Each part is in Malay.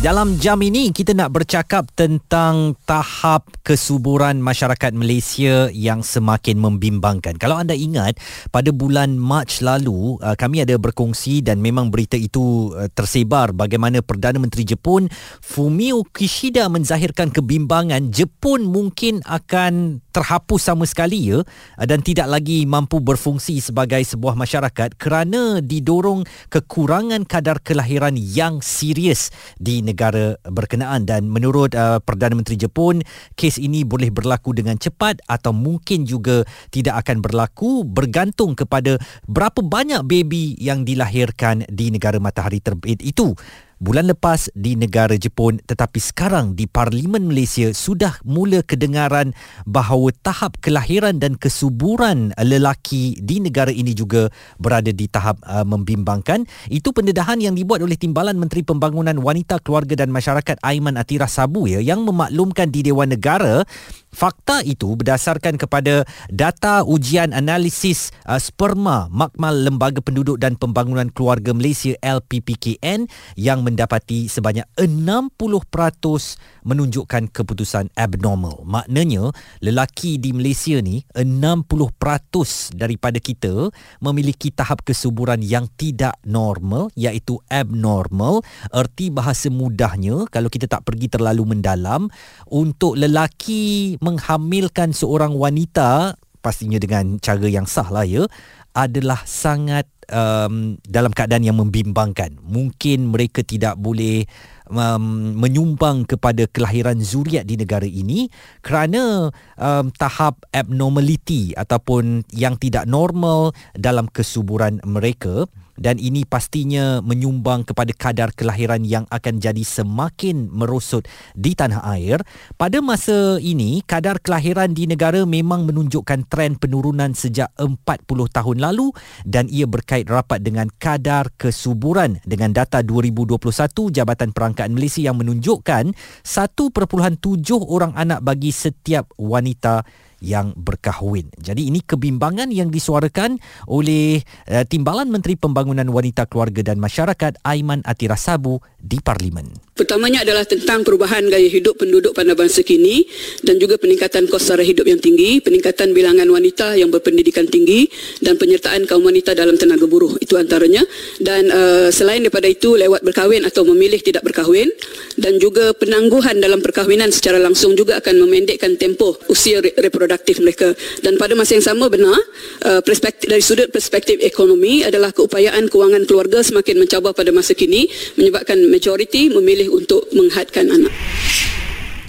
Dalam jam ini kita nak bercakap tentang tahap kesuburan masyarakat Malaysia yang semakin membimbangkan. Kalau anda ingat pada bulan Mac lalu uh, kami ada berkongsi dan memang berita itu uh, tersebar bagaimana Perdana Menteri Jepun Fumio Kishida menzahirkan kebimbangan Jepun mungkin akan terhapus sama sekali ya uh, dan tidak lagi mampu berfungsi sebagai sebuah masyarakat kerana didorong kekurangan kadar kelahiran yang serius di berkenaan dan menurut uh, Perdana Menteri Jepun kes ini boleh berlaku dengan cepat atau mungkin juga tidak akan berlaku bergantung kepada berapa banyak baby yang dilahirkan di negara matahari terbit itu bulan lepas di negara Jepun tetapi sekarang di Parlimen Malaysia sudah mula kedengaran bahawa tahap kelahiran dan kesuburan lelaki di negara ini juga berada di tahap uh, membimbangkan. Itu pendedahan yang dibuat oleh Timbalan Menteri Pembangunan Wanita Keluarga dan Masyarakat Aiman Atira Sabu ya yang memaklumkan di Dewan Negara Fakta itu berdasarkan kepada data ujian analisis uh, sperma Makmal Lembaga Penduduk dan Pembangunan Keluarga Malaysia LPPKN yang mendapati sebanyak 60% menunjukkan keputusan abnormal. Maknanya lelaki di Malaysia ni 60% daripada kita memiliki tahap kesuburan yang tidak normal iaitu abnormal. Erti bahasa mudahnya kalau kita tak pergi terlalu mendalam untuk lelaki menghamilkan seorang wanita pastinya dengan cara yang sah lah ya adalah sangat um, dalam keadaan yang membimbangkan. Mungkin mereka tidak boleh um, menyumbang kepada kelahiran zuriat di negara ini kerana um, tahap abnormality ataupun yang tidak normal dalam kesuburan mereka dan ini pastinya menyumbang kepada kadar kelahiran yang akan jadi semakin merosot di tanah air. Pada masa ini, kadar kelahiran di negara memang menunjukkan tren penurunan sejak 40 tahun lalu dan ia berkait rapat dengan kadar kesuburan dengan data 2021 Jabatan Perangkaan Malaysia yang menunjukkan 1.7 orang anak bagi setiap wanita yang berkahwin. Jadi ini kebimbangan yang disuarakan oleh uh, Timbalan Menteri Pembangunan Wanita Keluarga dan Masyarakat Aiman Atira Sabu di Parlimen. Pertamanya adalah tentang perubahan gaya hidup penduduk pada masa kini dan juga peningkatan kos sara hidup yang tinggi, peningkatan bilangan wanita yang berpendidikan tinggi dan penyertaan kaum wanita dalam tenaga buruh. Itu antaranya. Dan uh, selain daripada itu lewat berkahwin atau memilih tidak berkahwin dan juga penangguhan dalam perkahwinan secara langsung juga akan memendekkan tempoh usia reproduksi produktif mereka dan pada masa yang sama benar uh, perspektif dari sudut perspektif ekonomi adalah keupayaan kewangan keluarga semakin mencabar pada masa kini menyebabkan majoriti memilih untuk menghadkan anak.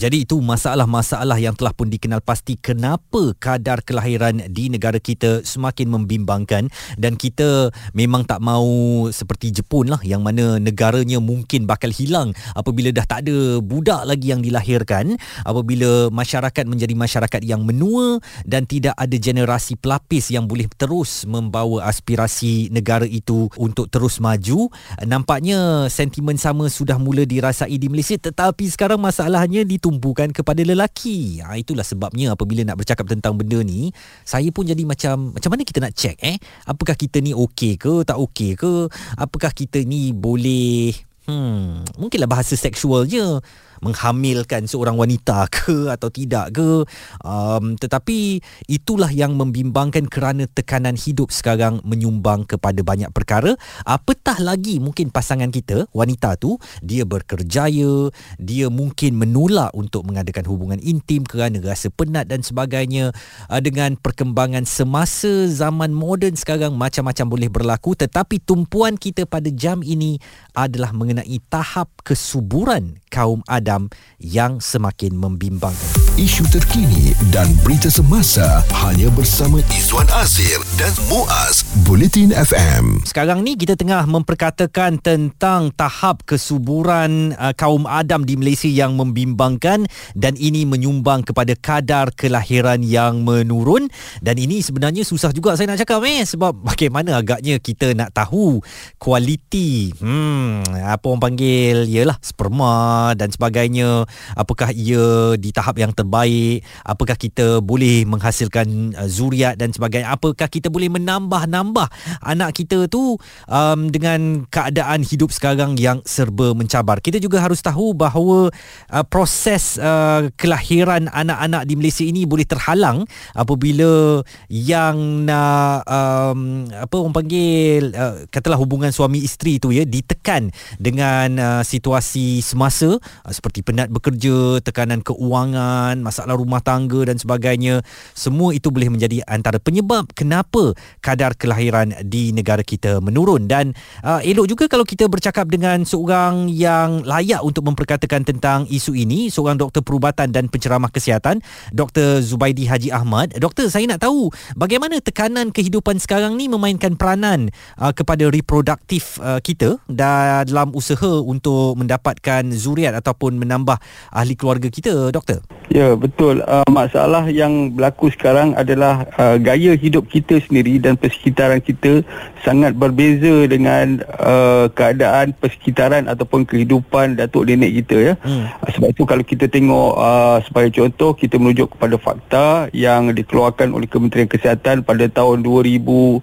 Jadi itu masalah-masalah yang telah pun dikenal pasti kenapa kadar kelahiran di negara kita semakin membimbangkan. Dan kita memang tak mahu seperti Jepun lah yang mana negaranya mungkin bakal hilang apabila dah tak ada budak lagi yang dilahirkan apabila masyarakat menjadi masyarakat yang menua dan tidak ada generasi pelapis yang boleh terus membawa aspirasi negara itu untuk terus maju. Nampaknya sentimen sama sudah mula dirasai di Malaysia tetapi sekarang masalahnya ditumpukan ditumpukan kepada lelaki. Ha, itulah sebabnya apabila nak bercakap tentang benda ni, saya pun jadi macam macam mana kita nak check eh? Apakah kita ni okey ke, tak okey ke? Apakah kita ni boleh hmm, mungkinlah bahasa seksual je menghamilkan seorang wanita ke atau tidak ke. Um, tetapi itulah yang membimbangkan kerana tekanan hidup sekarang menyumbang kepada banyak perkara. Apatah lagi mungkin pasangan kita wanita tu dia bekerjaya dia mungkin menolak untuk mengadakan hubungan intim kerana rasa penat dan sebagainya. Uh, dengan perkembangan semasa zaman moden sekarang macam-macam boleh berlaku. Tetapi tumpuan kita pada jam ini adalah mengenai tahap kesuburan kaum Adam yang semakin membimbangkan. Isu terkini dan berita semasa hanya bersama Izwan Azir dan Muaz Bulletin FM. Sekarang ni kita tengah memperkatakan tentang tahap kesuburan uh, kaum Adam di Malaysia yang membimbangkan dan ini menyumbang kepada kadar kelahiran yang menurun dan ini sebenarnya susah juga saya nak cakap eh sebab bagaimana agaknya kita nak tahu kualiti hmm apa orang panggil ialah sperma dan sebagainya apakah ia di tahap yang terbaik terbaik apakah kita boleh menghasilkan uh, zuriat dan sebagainya? Apakah kita boleh menambah-nambah anak kita tu um, dengan keadaan hidup sekarang yang serba mencabar? Kita juga harus tahu bahawa uh, proses uh, kelahiran anak-anak di Malaysia ini boleh terhalang apabila yang nak um, apa orang panggil uh, katalah hubungan suami isteri tu ya ditekan dengan uh, situasi semasa uh, seperti penat bekerja, tekanan keuangan, masalah rumah tangga dan sebagainya. Semua itu boleh menjadi antara penyebab kenapa kadar kelahiran di negara kita menurun dan uh, elok juga kalau kita bercakap dengan seorang yang layak untuk memperkatakan tentang isu ini, seorang doktor perubatan dan penceramah kesihatan, Dr. Zubaidi Haji Ahmad. Doktor, saya nak tahu bagaimana tekanan kehidupan sekarang ni memainkan peranan uh, kepada reproduktif uh, kita dalam usaha untuk mendapatkan zuriat ataupun menambah ahli keluarga kita doktor ya betul uh, masalah yang berlaku sekarang adalah uh, gaya hidup kita sendiri dan persekitaran kita sangat berbeza dengan uh, keadaan persekitaran ataupun kehidupan datuk nenek kita ya hmm. Sebab itu kalau kita tengok uh, sebagai contoh kita merujuk kepada fakta yang dikeluarkan oleh Kementerian Kesihatan pada tahun 2020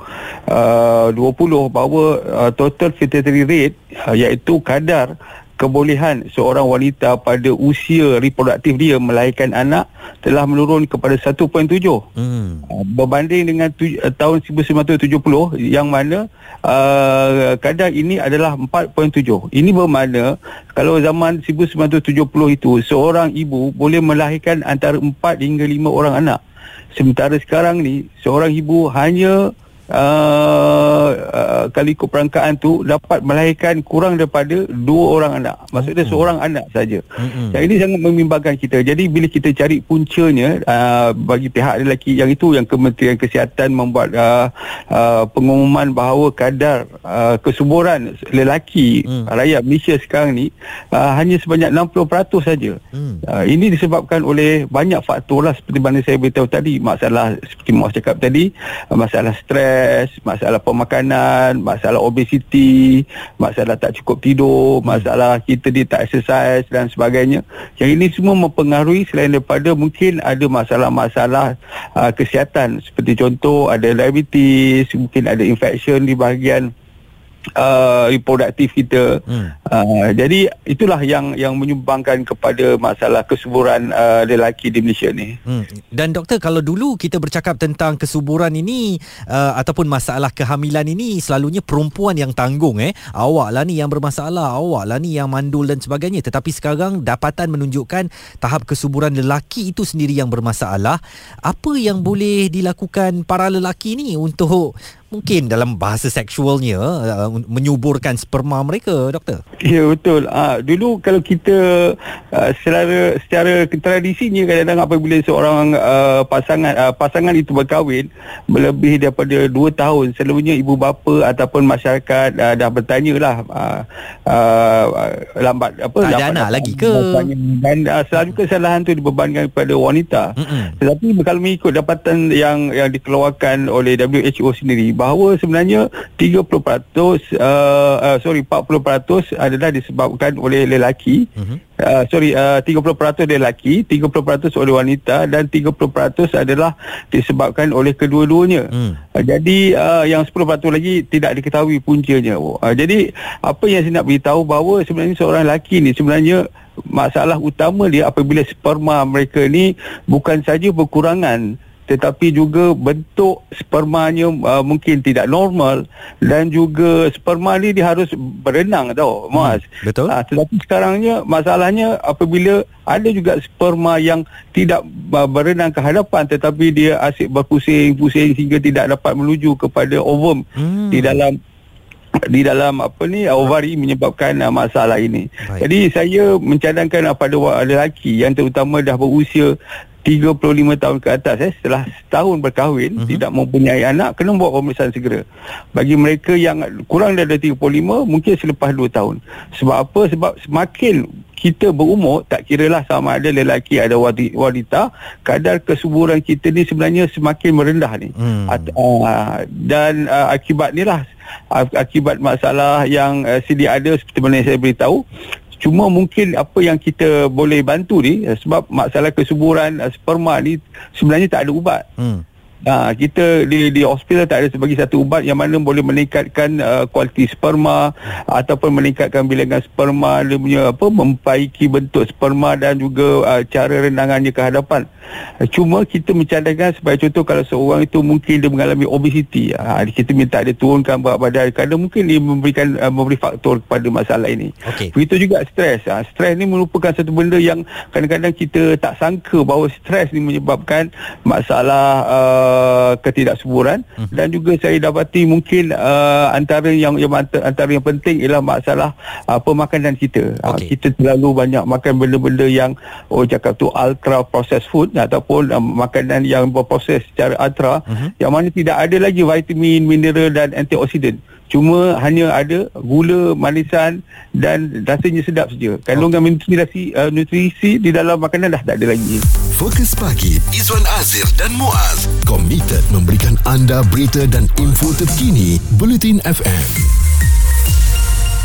uh, bahawa uh, total fertility rate uh, iaitu kadar kebolehan seorang wanita pada usia reproduktif dia melahirkan anak telah menurun kepada 1.7 hmm. Uh, berbanding dengan tu, uh, tahun 1970 yang mana uh, kadar ini adalah 4.7 ini bermakna kalau zaman 1970 itu seorang ibu boleh melahirkan antara 4 hingga 5 orang anak. Sementara sekarang ni seorang ibu hanya uh, uh, kalau ikut perangkaan tu dapat melahirkan kurang daripada dua orang anak maksudnya hmm. seorang anak saja hmm. yang ini sangat membimbangkan kita jadi bila kita cari puncanya uh, bagi pihak lelaki yang itu yang Kementerian Kesihatan membuat uh, uh, pengumuman bahawa kadar uh, kesuburan lelaki hmm. rakyat Malaysia sekarang ni uh, hanya sebanyak 60% saja hmm. uh, ini disebabkan oleh banyak faktor lah seperti mana saya beritahu tadi masalah seperti Mas cakap tadi uh, masalah stres stres, masalah pemakanan, masalah obesiti, masalah tak cukup tidur, hmm. masalah kita dia tak exercise dan sebagainya. Yang ini semua mempengaruhi selain daripada mungkin ada masalah-masalah uh, kesihatan seperti contoh ada diabetes, mungkin ada infection di bahagian uh, reproduktif kita. Hmm. Uh, jadi itulah yang yang menyumbangkan kepada masalah kesuburan uh, lelaki di Malaysia ni. Hmm. Dan doktor kalau dulu kita bercakap tentang kesuburan ini uh, ataupun masalah kehamilan ini selalunya perempuan yang tanggung eh. Awaklah ni yang bermasalah, awaklah ni yang mandul dan sebagainya. Tetapi sekarang dapatan menunjukkan tahap kesuburan lelaki itu sendiri yang bermasalah. Apa yang boleh dilakukan para lelaki ni untuk mungkin dalam bahasa seksualnya uh, menyuburkan sperma mereka doktor? Ya betul. Uh, dulu kalau kita uh, secara secara tradisinya kadang-kadang apabila seorang uh, pasangan uh, pasangan itu berkahwin lebih daripada 2 tahun selalunya ibu bapa ataupun masyarakat uh, dah bertanya lah uh, uh, lambat apa tak ada anak lagi ke? dan uh, selalu kesalahan tu dibebankan kepada wanita. Mm-mm. tetapi kalau mengikut dapatan yang yang dikeluarkan oleh WHO sendiri bahawa sebenarnya 30% uh, uh, sorry 40% adalah disebabkan oleh lelaki uh-huh. uh, sorry uh, 30% lelaki 30% oleh wanita dan 30% adalah disebabkan oleh kedua-duanya uh-huh. uh, jadi uh, yang 10% lagi tidak diketahui puncanya uh, jadi apa yang saya nak beritahu bahawa sebenarnya seorang lelaki ni sebenarnya masalah utama dia apabila sperma mereka ni bukan saja berkurangan tetapi juga bentuk spermanya uh, mungkin tidak normal dan juga sperma ni dia harus berenang tau mas hmm, betul uh, tetapi sekarangnya masalahnya apabila ada juga sperma yang tidak uh, berenang ke hadapan tetapi dia asyik berpusing-pusing sehingga tidak dapat menuju kepada ovum hmm. di dalam di dalam apa ni ovari menyebabkan uh, masalah ini. Baik. Jadi saya mencadangkan uh, pada lelaki yang terutama dah berusia 35 tahun ke atas eh, setelah setahun berkahwin uh-huh. tidak mempunyai anak kena buat pemeriksaan segera bagi mereka yang kurang daripada 35 mungkin selepas 2 tahun sebab apa sebab semakin kita berumur tak kiralah sama ada lelaki ada wanita kadar kesuburan kita ni sebenarnya semakin merendah ni hmm. At, uh, dan uh, akibat ni lah akibat masalah yang uh, sedia ada seperti mana saya beritahu Cuma mungkin apa yang kita boleh bantu ni uh, sebab masalah kesuburan uh, sperma ni sebenarnya tak ada ubat. Hmm. Ha, kita di di hospital tak ada sebagai satu ubat yang mana boleh meningkatkan uh, kualiti sperma ataupun meningkatkan bilangan sperma dia punya apa memperbaiki bentuk sperma dan juga uh, cara rendangannya ke hadapan. Cuma kita mencadangkan sebagai contoh kalau seorang itu mungkin dia mengalami obesiti, ha, kita minta dia turunkan berat badan kerana mungkin dia memberikan uh, memberi faktor kepada masalah ini. Okay. Begitu juga stres. Ha, stres ni merupakan satu benda yang kadang-kadang kita tak sangka bahawa stres ni menyebabkan masalah uh, Uh, ketidaksuburan hmm. dan juga saya dapati mungkin uh, antara yang yang antara yang penting ialah masalah uh, pemakanan kita. Okay. Uh, kita terlalu banyak makan benda-benda yang oh cakap tu ultra processed food ataupun uh, makanan yang berproses secara ultra hmm. yang mana tidak ada lagi vitamin, mineral dan antioksidan. Cuma hanya ada gula, manisan dan rasanya sedap saja. Kandungan oh. nutrisi, uh, nutrisi di dalam makanan dah tak ada lagi. Fokus pagi Izwan Azir dan Muaz komited memberikan anda berita dan info terkini Bulletin FM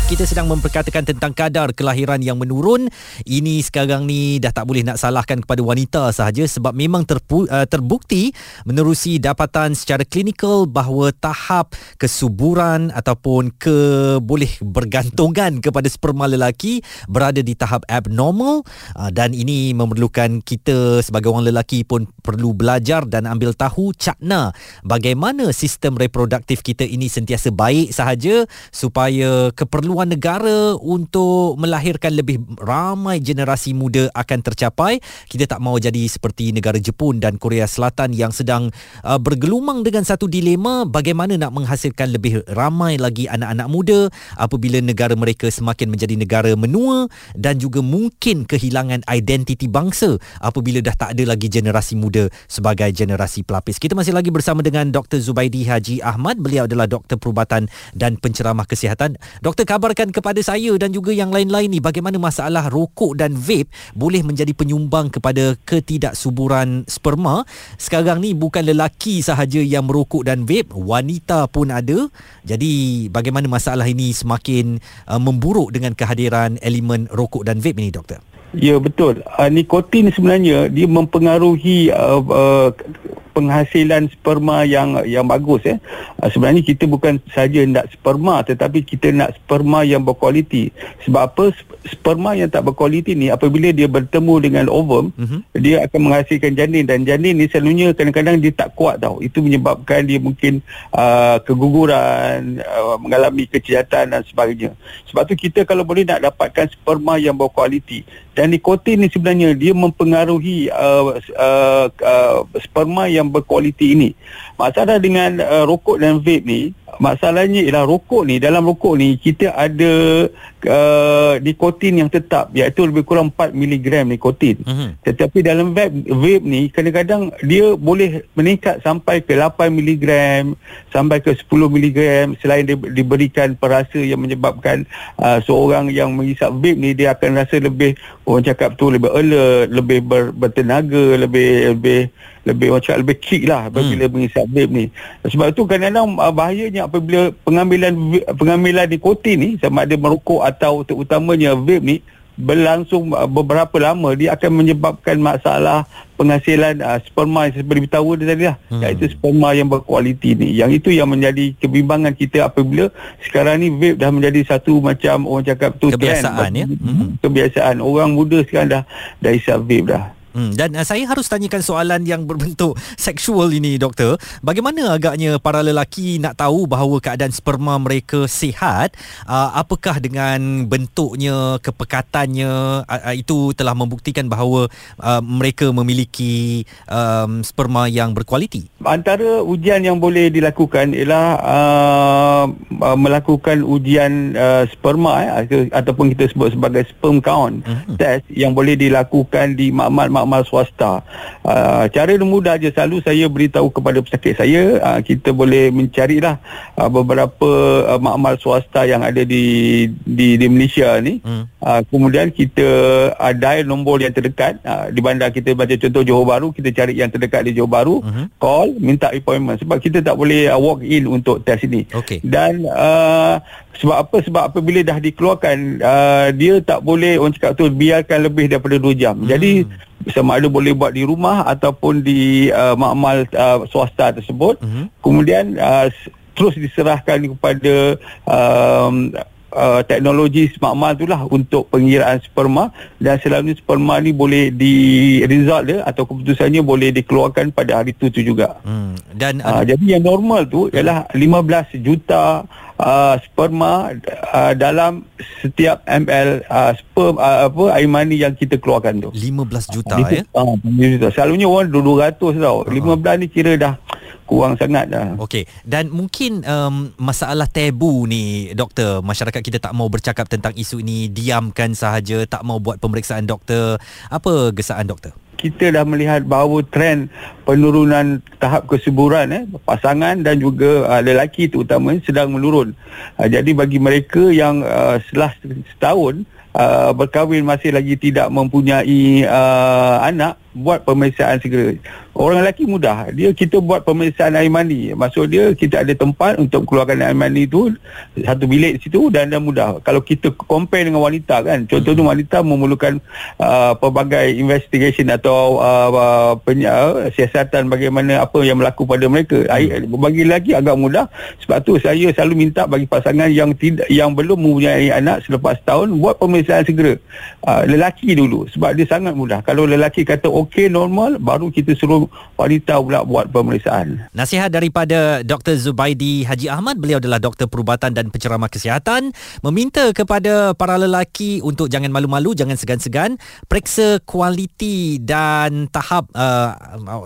kita sedang memperkatakan tentang kadar kelahiran yang menurun. Ini sekarang ni dah tak boleh nak salahkan kepada wanita sahaja sebab memang terpu, uh, terbukti menerusi dapatan secara klinikal bahawa tahap kesuburan ataupun ke boleh bergantungan kepada sperma lelaki berada di tahap abnormal uh, dan ini memerlukan kita sebagai orang lelaki pun perlu belajar dan ambil tahu cakna bagaimana sistem reproduktif kita ini sentiasa baik sahaja supaya keperluan peluang negara untuk melahirkan lebih ramai generasi muda akan tercapai. Kita tak mahu jadi seperti negara Jepun dan Korea Selatan yang sedang uh, bergelumang dengan satu dilema bagaimana nak menghasilkan lebih ramai lagi anak-anak muda apabila negara mereka semakin menjadi negara menua dan juga mungkin kehilangan identiti bangsa apabila dah tak ada lagi generasi muda sebagai generasi pelapis. Kita masih lagi bersama dengan Dr. Zubaidi Haji Ahmad. Beliau adalah doktor perubatan dan penceramah kesihatan. Doktor, kabar kabarkan kepada saya dan juga yang lain-lain ni bagaimana masalah rokok dan vape boleh menjadi penyumbang kepada ketidaksuburan sperma. Sekarang ni bukan lelaki sahaja yang merokok dan vape, wanita pun ada. Jadi bagaimana masalah ini semakin uh, memburuk dengan kehadiran elemen rokok dan vape ini doktor? Ya betul. Uh, nikotin sebenarnya dia mempengaruhi uh, uh, penghasilan sperma yang yang bagus ya. Uh, sebenarnya kita bukan saja nak sperma tetapi kita nak sperma yang berkualiti. Sebab apa? Sperma yang tak berkualiti ni apabila dia bertemu dengan ovum, uh-huh. dia akan menghasilkan janin dan janin ni selalunya kadang-kadang dia tak kuat tau. Itu menyebabkan dia mungkin uh, keguguran, uh, mengalami kecacatan dan sebagainya. Sebab tu kita kalau boleh nak dapatkan sperma yang berkualiti dan nikotin ni sebenarnya dia mempengaruhi uh, uh, uh, sperma yang yang berkualiti ini. Masalah dengan uh, rokok dan vape ni, masalahnya ialah rokok ni, dalam rokok ni kita ada uh, nikotin yang tetap iaitu lebih kurang 4 mg nikotin. Uh-huh. Tetapi dalam vape, vape ni kadang-kadang dia boleh meningkat sampai ke 8 mg sampai ke 10 mg selain dia diberikan perasa yang menyebabkan uh, seorang yang mengisap vape ni dia akan rasa lebih orang cakap tu lebih alert, lebih ber, bertenaga, lebih lebih lebih macam lebih kick lah apabila hmm. mengisap vape ni. Sebab itu kadang-kadang uh, bahayanya apabila pengambilan pengambilan nikotin ni sama ada merokok atau terutamanya vape ni berlangsung uh, beberapa lama dia akan menyebabkan masalah penghasilan uh, sperma yang seperti beritahu tadi lah hmm. iaitu sperma yang berkualiti ni yang itu yang menjadi kebimbangan kita apabila sekarang ni vape dah menjadi satu macam orang cakap tu kebiasaan trend, ya hmm. kebiasaan orang muda sekarang dah dah isap vape dah Hmm, dan uh, saya harus tanyakan soalan yang berbentuk seksual ini doktor. Bagaimana agaknya para lelaki nak tahu bahawa keadaan sperma mereka sihat? Uh, apakah dengan bentuknya, kepekatannya uh, uh, itu telah membuktikan bahawa uh, mereka memiliki um, sperma yang berkualiti? Antara ujian yang boleh dilakukan ialah uh, uh, melakukan ujian uh, sperma eh, ataupun kita sebut sebagai sperm count uh-huh. test yang boleh dilakukan di makmal makmal swasta. Uh, cara mudah je selalu saya beritahu kepada pesakit saya uh, kita boleh mencarilah uh, beberapa uh, makmal swasta yang ada di di, di Malaysia ni. Hmm. Uh, kemudian kita uh, dial nombor yang terdekat uh, di bandar kita macam contoh Johor Bahru kita cari yang terdekat di Johor Bahru, uh-huh. call minta appointment sebab kita tak boleh uh, walk in untuk test ini. Okay. Dan uh, sebab apa? Sebab apabila dah dikeluarkan uh, dia tak boleh orang cakap tu biarkan lebih daripada 2 jam. Hmm. Jadi sama ada boleh buat di rumah ataupun di uh, makmal uh, swasta tersebut. Hmm. Kemudian uh, terus diserahkan kepada um, uh, teknologi makmal itulah untuk pengiraan sperma dan selalunya sperma ni boleh di result dia atau keputusannya boleh dikeluarkan pada hari itu tu juga. Hmm. Dan uh, jadi yang normal tu ialah 15 juta uh, sperma uh, dalam setiap ml uh, sperm uh, apa air mani yang kita keluarkan tu 15 juta uh, ya uh, juta. selalunya orang 200 tau uh-huh. 15 ni kira dah kurang sangat dah. Okey. Dan mungkin um, masalah tabu ni doktor, masyarakat kita tak mau bercakap tentang isu ini, diamkan sahaja, tak mau buat pemeriksaan doktor. Apa gesaan doktor? kita dah melihat bahawa trend penurunan tahap kesuburan eh pasangan dan juga uh, lelaki terutama sedang menurun. Uh, jadi bagi mereka yang uh, setelah setahun uh, berkahwin masih lagi tidak mempunyai uh, anak buat pemeriksaan segera. Orang lelaki mudah. Dia kita buat pemeriksaan air mani. Maksud dia kita ada tempat untuk keluarkan air mani tu satu bilik situ dan dah mudah. Kalau kita compare dengan wanita kan, contohnya hmm. wanita memerlukan uh, pelbagai investigation atau uh, uh, peny- uh, siasatan bagaimana apa yang berlaku pada mereka. Hmm. Bagi lelaki agak mudah. Sebab tu saya selalu minta bagi pasangan yang tidak yang belum mempunyai anak selepas tahun buat pemeriksaan segera. Uh, lelaki dulu sebab dia sangat mudah. Kalau lelaki kata okey normal baru kita suruh wanita pula buat pemeriksaan. Nasihat daripada Dr. Zubaidi Haji Ahmad, beliau adalah doktor perubatan dan penceramah kesihatan, meminta kepada para lelaki untuk jangan malu-malu, jangan segan-segan, periksa kualiti dan tahap uh,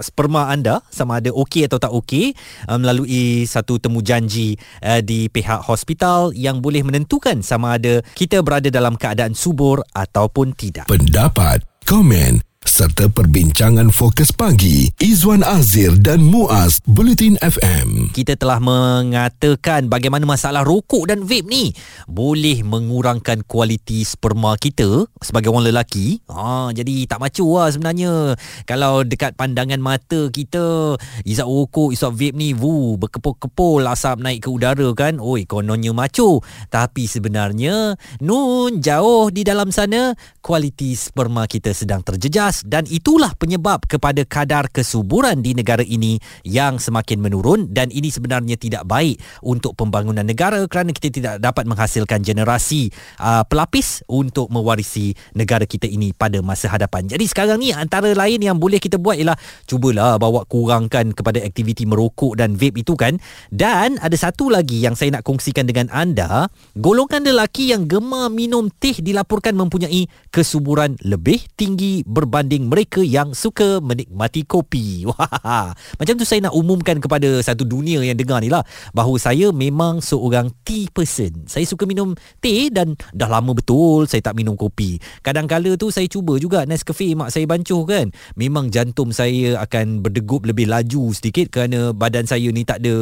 sperma anda sama ada okey atau tak okey uh, melalui satu temu janji uh, di pihak hospital yang boleh menentukan sama ada kita berada dalam keadaan subur ataupun tidak. Pendapat, komen serta perbincangan fokus pagi Izwan Azir dan Muaz Bulletin FM. Kita telah mengatakan bagaimana masalah rokok dan vape ni boleh mengurangkan kualiti sperma kita sebagai orang lelaki. Ha jadi tak macu lah sebenarnya. Kalau dekat pandangan mata kita isap rokok, isap vape ni wu berkepul-kepul asap naik ke udara kan. Oi kononnya macu. Tapi sebenarnya nun jauh di dalam sana kualiti sperma kita sedang terjejas dan itulah penyebab kepada kadar kesuburan di negara ini yang semakin menurun dan ini sebenarnya tidak baik untuk pembangunan negara kerana kita tidak dapat menghasilkan generasi uh, pelapis untuk mewarisi negara kita ini pada masa hadapan. Jadi sekarang ni antara lain yang boleh kita buat ialah cubalah bawa kurangkan kepada aktiviti merokok dan vape itu kan. Dan ada satu lagi yang saya nak kongsikan dengan anda, golongan lelaki yang gemar minum teh dilaporkan mempunyai kesuburan lebih tinggi berbanding berbanding mereka yang suka menikmati kopi. Wah, macam tu saya nak umumkan kepada satu dunia yang dengar ni lah bahawa saya memang seorang tea person. Saya suka minum teh dan dah lama betul saya tak minum kopi. Kadang-kala tu saya cuba juga Nescafe mak saya bancuh kan. Memang jantung saya akan berdegup lebih laju sedikit kerana badan saya ni tak ada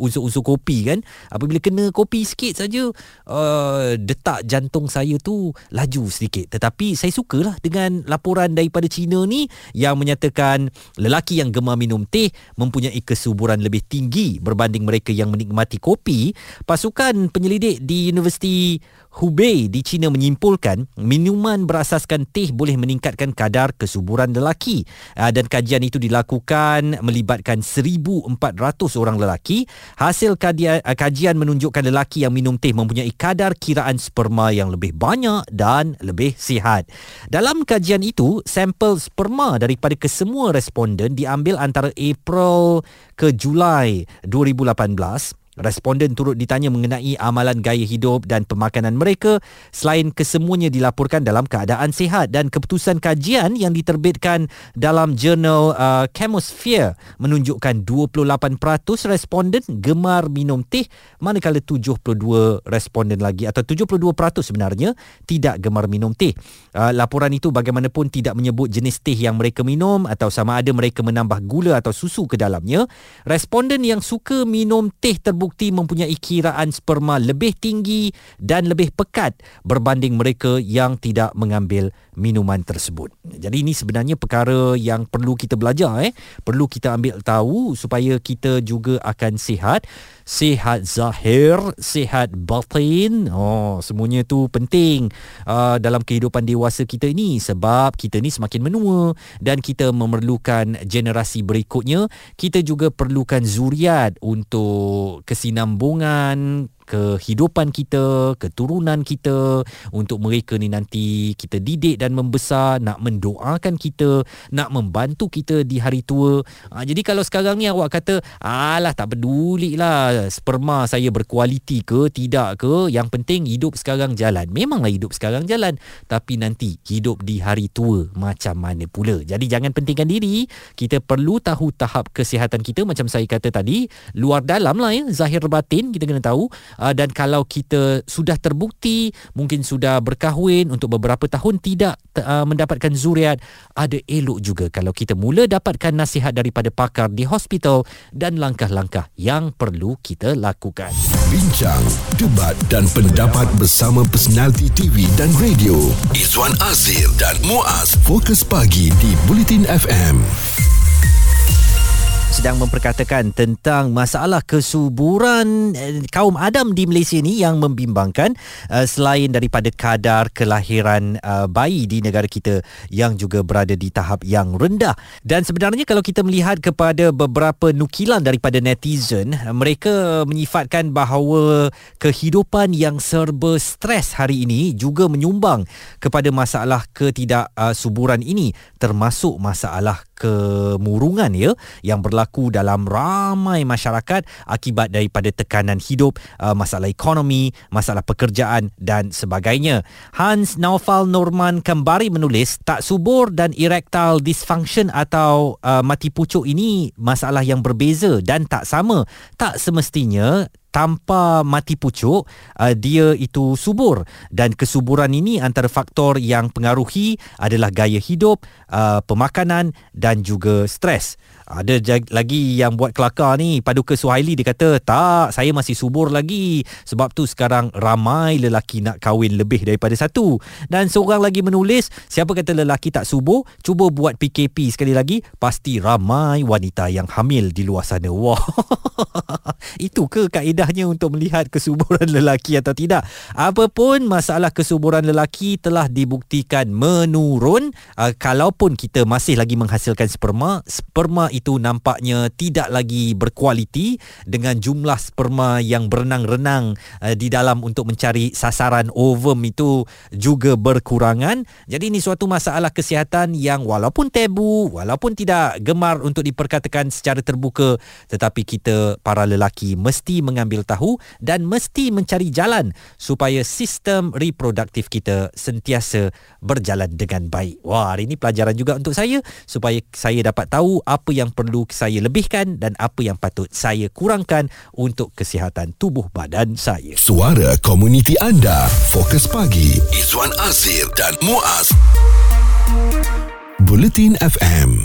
unsur-unsur kopi kan. Apabila kena kopi sikit saja uh, detak jantung saya tu laju sedikit. Tetapi saya sukalah dengan laporan daripada China ni yang menyatakan lelaki yang gemar minum teh mempunyai kesuburan lebih tinggi berbanding mereka yang menikmati kopi. Pasukan penyelidik di Universiti Hubei di China menyimpulkan minuman berasaskan teh boleh meningkatkan kadar kesuburan lelaki. Ah, dan kajian itu dilakukan melibatkan 1400 orang lelaki. Hasil ah, kajian menunjukkan lelaki yang minum teh mempunyai kadar kiraan sperma yang lebih banyak dan lebih sihat. Dalam kajian itu sampel sperma daripada kesemua responden diambil antara April ke Julai 2018 Responden turut ditanya mengenai amalan gaya hidup dan pemakanan mereka selain kesemuanya dilaporkan dalam keadaan sihat dan keputusan kajian yang diterbitkan dalam jurnal uh, Chemosphere menunjukkan 28% responden gemar minum teh manakala 72 responden lagi atau 72% sebenarnya tidak gemar minum teh. Uh, laporan itu bagaimanapun tidak menyebut jenis teh yang mereka minum atau sama ada mereka menambah gula atau susu ke dalamnya. Responden yang suka minum teh terbukti terbukti mempunyai kiraan sperma lebih tinggi dan lebih pekat berbanding mereka yang tidak mengambil minuman tersebut. Jadi ini sebenarnya perkara yang perlu kita belajar eh. Perlu kita ambil tahu supaya kita juga akan sihat, sihat zahir, sihat batin. Oh, semuanya tu penting uh, dalam kehidupan dewasa kita ini sebab kita ni semakin menua dan kita memerlukan generasi berikutnya. Kita juga perlukan zuriat untuk kesinambungan kehidupan kita, keturunan kita untuk mereka ni nanti kita didik dan membesar, nak mendoakan kita, nak membantu kita di hari tua. Ha, jadi kalau sekarang ni awak kata, alah tak peduli lah sperma saya berkualiti ke tidak ke, yang penting hidup sekarang jalan. Memanglah hidup sekarang jalan, tapi nanti hidup di hari tua macam mana pula. Jadi jangan pentingkan diri, kita perlu tahu tahap kesihatan kita macam saya kata tadi, luar dalam lah ya, zahir batin kita kena tahu uh, dan kalau kita sudah terbukti mungkin sudah berkahwin untuk beberapa tahun tidak uh, mendapatkan zuriat ada elok juga kalau kita mula dapatkan nasihat daripada pakar di hospital dan langkah-langkah yang perlu kita lakukan. Bincang debat dan pendapat bersama personaliti TV dan radio. Izwan Azir dan Muaz. Fokus Pagi di Bulletin FM sedang memperkatakan tentang masalah kesuburan eh, kaum Adam di Malaysia ni yang membimbangkan uh, selain daripada kadar kelahiran uh, bayi di negara kita yang juga berada di tahap yang rendah. Dan sebenarnya kalau kita melihat kepada beberapa nukilan daripada netizen mereka menyifatkan bahawa kehidupan yang serba stres hari ini juga menyumbang kepada masalah ketidaksuburan ini termasuk masalah kemurungan ya yang berlaku dalam ramai masyarakat akibat daripada tekanan hidup, uh, masalah ekonomi, masalah pekerjaan dan sebagainya. Hans Naufal Norman kembali menulis tak subur dan erectile dysfunction atau uh, mati pucuk ini masalah yang berbeza dan tak sama. Tak semestinya tanpa mati pucuk uh, dia itu subur dan kesuburan ini antara faktor yang pengaruhi adalah gaya hidup, uh, pemakanan dan juga stres. Ada lagi yang buat kelakar ni Paduka Suhaili dia kata Tak saya masih subur lagi. Sebab tu sekarang ramai lelaki nak kahwin lebih daripada satu. Dan seorang lagi menulis Siapa kata lelaki tak subur? Cuba buat PKP sekali lagi. Pasti ramai wanita yang hamil di luar sana. Wah. Itu ke kaedahnya untuk melihat kesuburan lelaki atau tidak? Apapun masalah kesuburan lelaki telah dibuktikan menurun uh, Kalaupun kita masih lagi menghasilkan sperma Sperma itu nampaknya tidak lagi berkualiti dengan jumlah sperma yang berenang-renang uh, di dalam untuk mencari sasaran ovum itu juga berkurangan. Jadi ini suatu masalah kesihatan yang walaupun tabu, walaupun tidak gemar untuk diperkatakan secara terbuka tetapi kita para lelaki mesti mengambil tahu dan mesti mencari jalan supaya sistem reproduktif kita sentiasa berjalan dengan baik. Wah, hari ini pelajaran juga untuk saya supaya saya dapat tahu apa yang yang perlu saya lebihkan dan apa yang patut saya kurangkan untuk kesihatan tubuh badan saya. Suara komuniti anda, Fokus Pagi, Izwan Azir dan Muaz. Bulletin FM.